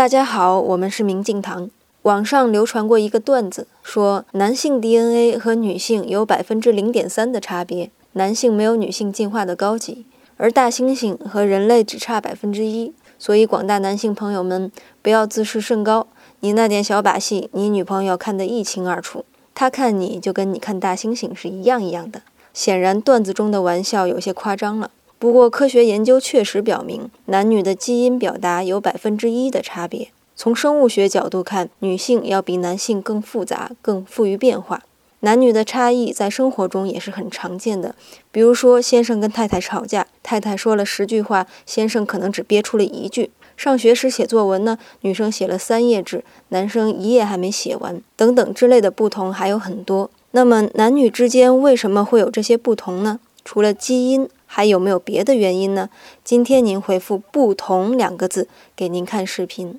大家好，我们是明镜堂。网上流传过一个段子，说男性 DNA 和女性有百分之零点三的差别，男性没有女性进化的高级，而大猩猩和人类只差百分之一。所以广大男性朋友们不要自视甚高，你那点小把戏，你女朋友看得一清二楚，她看你就跟你看大猩猩是一样一样的。显然段子中的玩笑有些夸张了。不过，科学研究确实表明，男女的基因表达有百分之一的差别。从生物学角度看，女性要比男性更复杂、更富于变化。男女的差异在生活中也是很常见的。比如说，先生跟太太吵架，太太说了十句话，先生可能只憋出了一句。上学时写作文呢，女生写了三页纸，男生一页还没写完，等等之类的不同还有很多。那么，男女之间为什么会有这些不同呢？除了基因，还有没有别的原因呢？今天您回复“不同”两个字，给您看视频。